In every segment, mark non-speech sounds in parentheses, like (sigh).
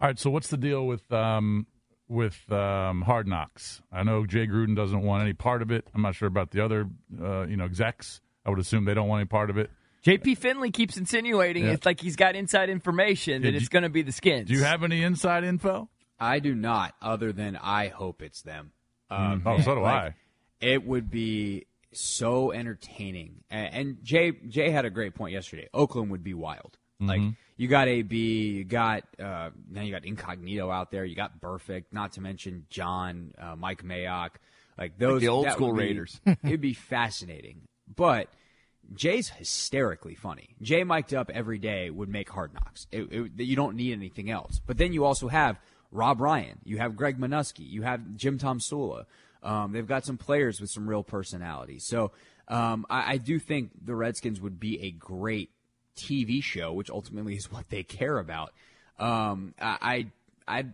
All right, so what's the deal with um, with um, Hard Knocks? I know Jay Gruden doesn't want any part of it. I'm not sure about the other, uh, you know, execs. I would assume they don't want any part of it. JP Finlay keeps insinuating Yeah. it's like he's got inside information that it's going to be the skins. Do you have any inside info? I do not, other than I hope it's them. Um, Oh, so do like, I. It would be so entertaining. And, and Jay Jay had a great point yesterday. Oakland would be wild. Like Mm-hmm. you got AB, you got uh, now you got Incognito out there, you got Burfict, not to mention John, uh, Mike Mayock, like those the old school be- Raiders. (laughs) it'd be fascinating, but. Jay's hysterically funny. Jay mic'd up every day would make hard knocks. It, it, you don't need anything else. But then you also have Rob Ryan. You have Greg Manusky. You have Jim Tomsula. Um, they've got some players with some real personality. So um, I, I do think the Redskins would be a great TV show, which ultimately is (laughs) what they care about. Um, I, I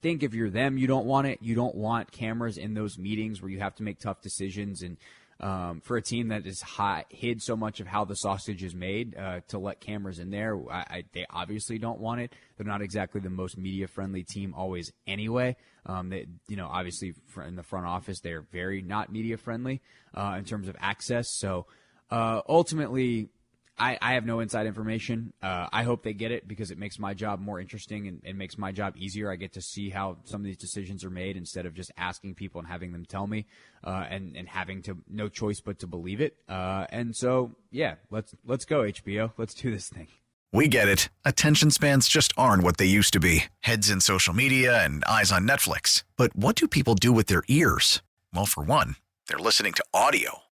think if you're them, you don't want it. You don't want cameras in those meetings where you have to make tough decisions. And um, for a team that is hid so much of how the sausage is made, uh, to let cameras in there, I, I, they obviously don't want it. They're not exactly the most media friendly team always anyway. Um, they, you know, obviously in the front office, they're very not media friendly uh, in terms of access. So uh, ultimately, I, I have no inside information. Uh, I hope they get it because it makes my job more interesting and, makes my job easier. I get to see how some of these decisions are made instead of just asking people and having them tell me, uh, and and having to no choice but to believe it. Uh, and so yeah, let's let's go HBO. Let's do this thing. We get it. Attention spans just aren't what they used to be heads in social media and eyes on Netflix. But what do people do with their ears? Well, for one, they're listening to audio.